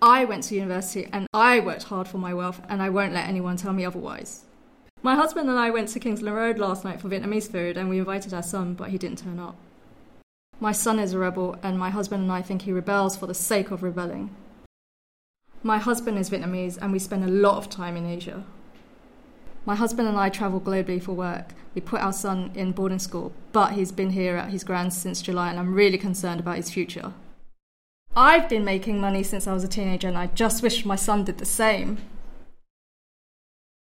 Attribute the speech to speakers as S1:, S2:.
S1: I went to university and I worked hard for my wealth, and I won't let anyone tell me otherwise. My husband and I went to Kingsland Road last night for Vietnamese food, and we invited our son, but he didn't turn up. My son is a rebel, and my husband and I think he rebels for the sake of rebelling. My husband is Vietnamese, and we spend a lot of time in Asia. My husband and I travel globally for work. We put our son in boarding school, but he's been here at his grand's since July, and I'm really concerned about his future. I've been making money since I was a teenager, and I just wish my son did the same.